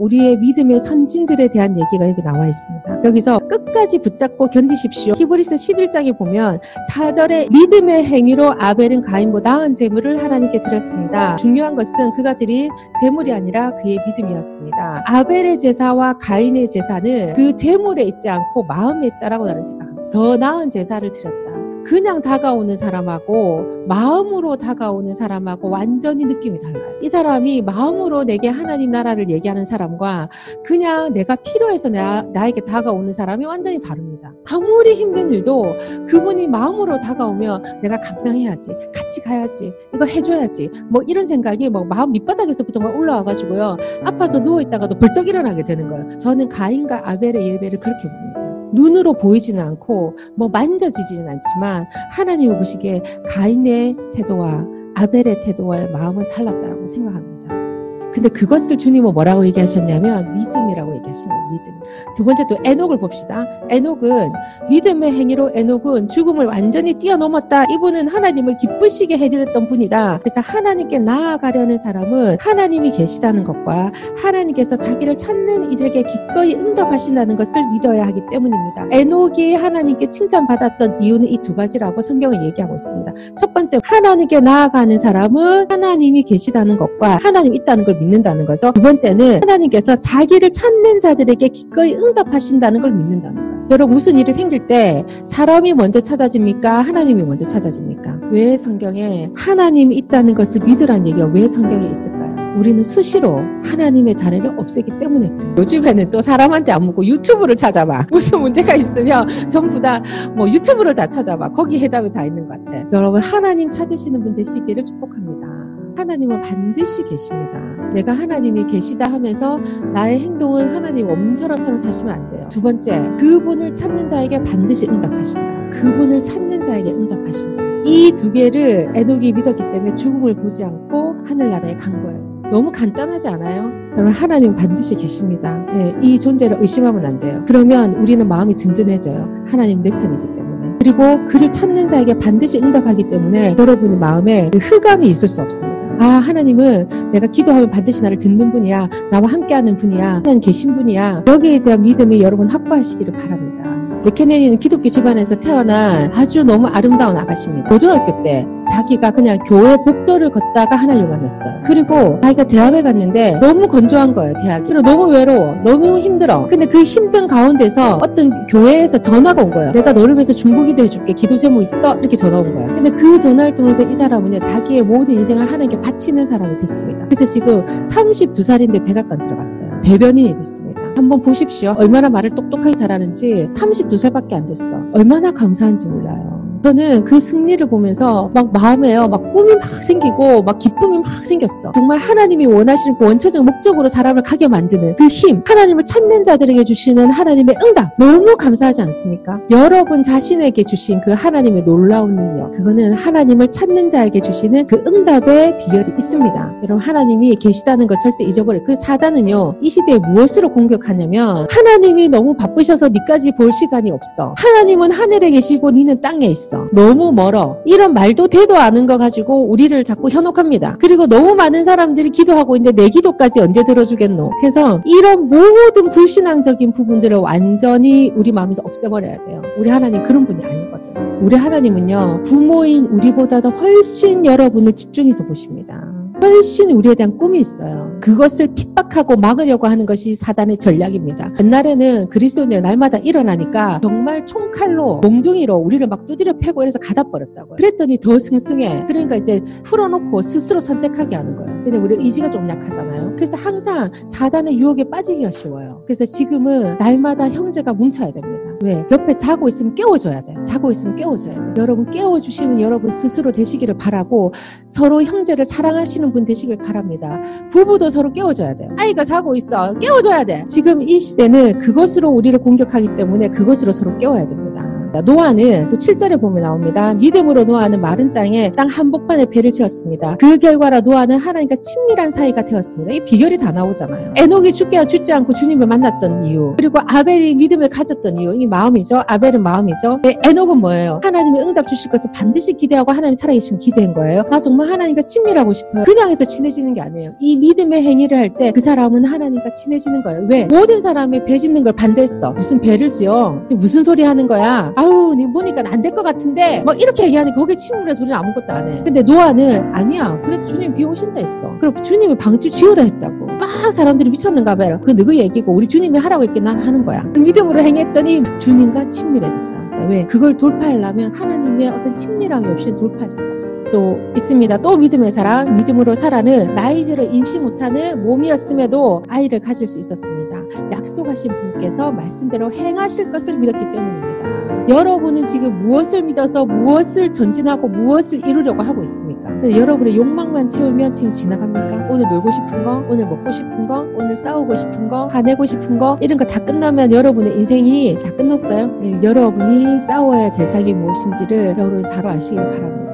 우리의 믿음의 선진들에 대한 얘기가 여기 나와 있습니다. 여기서 끝까지 붙잡고 견디십시오. 히브리서 11장에 보면 4절에 믿음의 행위로 아벨은 가인보다 나은 재물을 하나님께 드렸습니다. 중요한 것은 그가 드린 재물이 아니라 그의 믿음이었습니다. 아벨의 제사와 가인의 제사는 그 재물에 있지 않고 마음에 있다라고 나는 생각합니다. 더 나은 제사를 드렸다. 그냥 다가오는 사람하고 마음으로 다가오는 사람하고 완전히 느낌이 달라요. 이 사람이 마음으로 내게 하나님 나라를 얘기하는 사람과 그냥 내가 필요해서 나, 나에게 다가오는 사람이 완전히 다릅니다. 아무리 힘든 일도 그분이 마음으로 다가오면 내가 감당해야지. 같이 가야지. 이거 해줘야지. 뭐 이런 생각이 뭐 마음 밑바닥에서부터 막 올라와가지고요. 아파서 누워있다가도 벌떡 일어나게 되는 거예요. 저는 가인과 아벨의 예배를 그렇게 봅니다. 눈으로 보이지는 않고 뭐 만져지지는 않지만 하나님이 보시기에 가인의 태도와 아벨의 태도와 마음은 달랐다고 생각합니다. 근데 그것을 주님은 뭐라고 얘기하셨냐면 믿음이라고 얘기하신 거예요. 믿음. 두 번째 또 에녹을 봅시다. 에녹은 믿음의 행위로 에녹은 죽음을 완전히 뛰어넘었다. 이분은 하나님을 기쁘시게 해드렸던 분이다. 그래서 하나님께 나아가려는 사람은 하나님이 계시다는 것과 하나님께서 자기를 찾는 이들에게 기꺼이 응답하신다는 것을 믿어야 하기 때문입니다. 에녹이 하나님께 칭찬받았던 이유는 이 두 가지라고 성경은 얘기하고 있습니다. 첫 번째 하나님께 나아가는 사람은 하나님이 계시다는 것과 하나님 있다는 걸 믿는다는 거죠. 두 번째는 하나님께서 자기를 찾는 자들에게 기꺼이 응답하신다는 걸 믿는다는 거예요. 여러분 무슨 일이 생길 때 사람이 먼저 찾아집니까? 하나님이 먼저 찾아집니까? 왜 성경에 하나님이 있다는 것을 믿으라는 얘기가 왜 성경에 있을까요? 우리는 수시로 하나님의 자리를 없애기 때문에 그래요. 요즘에는 또 사람한테 안 묻고 유튜브를 찾아봐. 무슨 문제가 있으면 전부 다 뭐 유튜브를 다 찾아봐. 거기 해답이 다 있는 것 같아. 여러분 하나님 찾으시는 분 되시기를 축복합니다. 하나님은 반드시 계십니다. 내가 하나님이 계시다 하면서 나의 행동은 하나님 엄처럼처럼 사시면 안 돼요. 두 번째, 그분을 찾는 자에게 반드시 응답하신다. 그분을 찾는 자에게 응답하신다. 이 두 개를 에녹이 믿었기 때문에 죽음을 보지 않고 하늘나라에 간 거예요. 너무 간단하지 않아요? 여러분 하나님 반드시 계십니다. 네, 이 존재를 의심하면 안 돼요. 그러면 우리는 마음이 든든해져요. 하나님 내 편이기 때문에. 그리고 그를 찾는 자에게 반드시 응답하기 때문에 여러분의 마음에 그 흑암이 있을 수 없습니다. 아, 하나님은 내가 기도하면 반드시 나를 듣는 분이야. 나와 함께하는 분이야. 하나님 계신 분이야. 여기에 대한 믿음이 여러분 확보하시기를 바랍니다. 네케네디는 기독교 집안에서 태어난 아주 너무 아름다운 아가씨입니다. 고등학교 때 자기가 그냥 교회 복도를 걷다가 하나님 만났어요. 그리고 자기가 대학에 갔는데 너무 건조한 거예요, 대학이. 그리고 너무 외로워. 너무 힘들어. 근데 그 힘든 가운데서 어떤 교회에서 전화가 온 거예요. 내가 너를 위해서 중보기도 해줄게. 기도 제목 있어? 이렇게 전화 온 거예요. 근데 그 전화를 통해서 이 사람은요, 자기의 모든 인생을 하나님께 바치는 사람이 됐습니다. 그래서 지금 32살인데 백악관 들어갔어요. 대변인이 됐습니다. 한번 보십시오. 얼마나 말을 똑똑하게 잘하는지 32살밖에 안 됐어. 얼마나 감사한지 몰라요. 저는 그 승리를 보면서 막 마음에요. 막 꿈이 막 생기고 막 기쁨이 막 생겼어. 정말 하나님이 원하시는 그 원초적 목적으로 사람을 가게 만드는 그 힘, 하나님을 찾는 자들에게 주시는 하나님의 응답. 너무 감사하지 않습니까? 여러분 자신에게 주신 그 하나님의 놀라운 능력. 그거는 하나님을 찾는 자에게 주시는 그 응답의 비결이 있습니다. 여러분 하나님이 계시다는 걸 절대 잊어버려. 그 사단은요. 이 시대에 무엇으로 공격하냐면 하나님이 너무 바쁘셔서 니까지 볼 시간이 없어. 하나님은 하늘에 계시고 니는 땅에 있어. 너무 멀어. 이런 말도 되도 않은 거 가지고 우리를 자꾸 현혹합니다. 그리고 너무 많은 사람들이 기도하고 있는데 내 기도까지 언제 들어주겠노? 그래서 이런 모든 불신앙적인 부분들을 완전히 우리 마음에서 없애버려야 돼요. 우리 하나님 그런 분이 아니거든요. 우리 하나님은요, 부모인 우리보다도 훨씬 여러분을 집중해서 보십니다. 훨씬 우리에 대한 꿈이 있어요. 그것을 핍박하고 막으려고 하는 것이 사단의 전략입니다. 옛날에는 그리스도인들 날마다 일어나니까 정말 총칼로 몽둥이로 우리를 막 두드려 패고 이래서 가다 버렸다고요. 그랬더니 더 승승해. 그러니까 이제 풀어놓고 스스로 선택하게 하는 거예요. 왜냐면 우리 의지가 좀 약하잖아요. 그래서 항상 사단의 유혹에 빠지기가 쉬워요. 그래서 지금은 날마다 형제가 뭉쳐야 됩니다. 왜? 옆에 자고 있으면 깨워줘야 돼. 자고 있으면 깨워줘야 돼. 여러분 깨워주시는 여러분 스스로 되시기를 바라고 서로 형제를 사랑하시는 분 되시길 바랍니다. 부부도 서로 깨워줘야 돼요. 아이가 자고 있어. 깨워줘야 돼. 지금 이 시대는 그것으로 우리를 공격하기 때문에 그것으로 서로 깨워야 됩니다. 노아는 또 7절에 보면 나옵니다. 믿음으로 노아는 마른 땅에 땅 한복판에 배를 채웠습니다. 그 결과로 노아는 하나님과 친밀한 사이가 되었습니다. 이 비결이 다 나오잖아요. 에녹이 죽게 죽지 않고 주님을 만났던 이유 그리고 아벨이 믿음을 가졌던 이유 이 마음이죠. 아벨은 마음이죠. 네, 에녹은 뭐예요? 하나님이 응답 주실 것을 반드시 기대하고 하나님 살아계신 기대인 거예요. 나 정말 하나님과 친밀하고 싶어요. 그냥 해서 친해지는 게 아니에요. 이 믿음의 행위를 할 때 그 사람은 하나님과 친해지는 거예요. 왜? 모든 사람이 배 짓는 걸 반대했어. 무슨 배를 지어? 무슨 소리 하는 거야? 아우, 니 보니까 안 될 것 같은데 뭐 이렇게 얘기하니 거기에 침울한 소리는 아무것도 안 해. 근데 노아는 아니야. 그래도 주님 비 오신다 했어. 그럼 주님이 방주 지으라 했다고. 막 사람들이 미쳤는가 봐요. 그 누구 얘기고 우리 주님이 하라고 했긴 난 하는 거야. 믿음으로 행했더니 주님과 친밀해졌다. 왜? 그걸 돌파하려면 하나님의 어떤 친밀함이 없이 돌파할 수가 없어. 또 있습니다. 또 믿음의 사람, 믿음으로 살아는 나이 들어 임시 못하는 몸이었음에도 아이를 가질 수 있었습니다. 약속하신 분께서 말씀대로 행하실 것을 믿었기 때문입니다. 여러분은 지금 무엇을 믿어서 무엇을 전진하고 무엇을 이루려고 하고 있습니까? 근데 여러분의 욕망만 채우면 지금 지나갑니까? 오늘 놀고 싶은 거, 오늘 먹고 싶은 거, 오늘 싸우고 싶은 거, 화내고 싶은 거 이런 거 다 끝나면 여러분의 인생이 다 끝났어요. 네, 여러분이 싸워야 될 삶이 무엇인지를 여러분 바로 아시길 바랍니다.